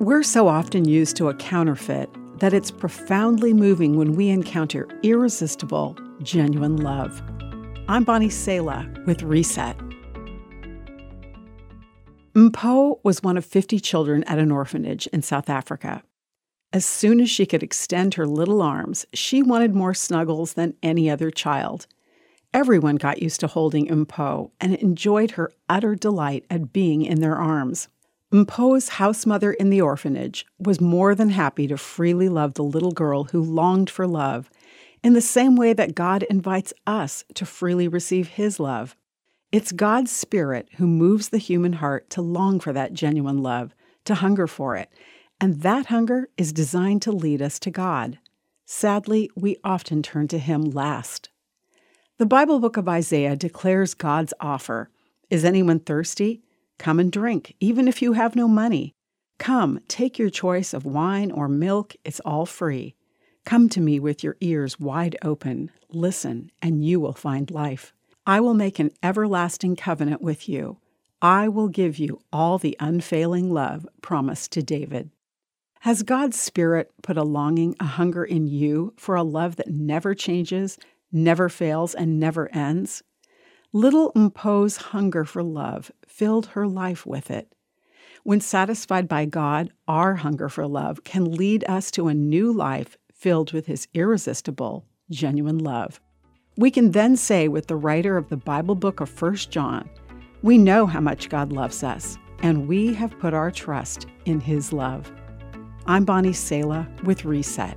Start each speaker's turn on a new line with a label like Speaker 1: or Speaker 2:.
Speaker 1: We're so often used to a counterfeit that it's profoundly moving when we encounter irresistible, genuine love. I'm Bonnie Sala with Reset. Mpho was one of 50 children at an orphanage in South Africa. As soon as she could extend her little arms, she wanted more snuggles than any other child. Everyone got used to holding Mpho and enjoyed her utter delight at being in their arms. Mpho's house mother in the orphanage was more than happy to freely love the little girl who longed for love, in the same way that God invites us to freely receive His love. It's God's Spirit who moves the human heart to long for that genuine love, to hunger for it, and that hunger is designed to lead us to God. Sadly, we often turn to Him last. The Bible book of Isaiah declares God's offer Is anyone thirsty? Come and drink, even if you have no money. Come, take your choice of wine or milk, it's all free. Come to me with your ears wide open, listen, and you will find life. I will make an everlasting covenant with you. I will give you all the unfailing love promised to David. Has God's Spirit put a longing, a hunger in you for a love that never changes, never fails, and never ends? Little Mpho's hunger for love filled her life with it. When satisfied by God, our hunger for love can lead us to a new life filled with His irresistible, genuine love. We can then say with the writer of the Bible book of 1 John, we know how much God loves us, and we have put our trust in His love. I'm Bonnie Sala with Reset.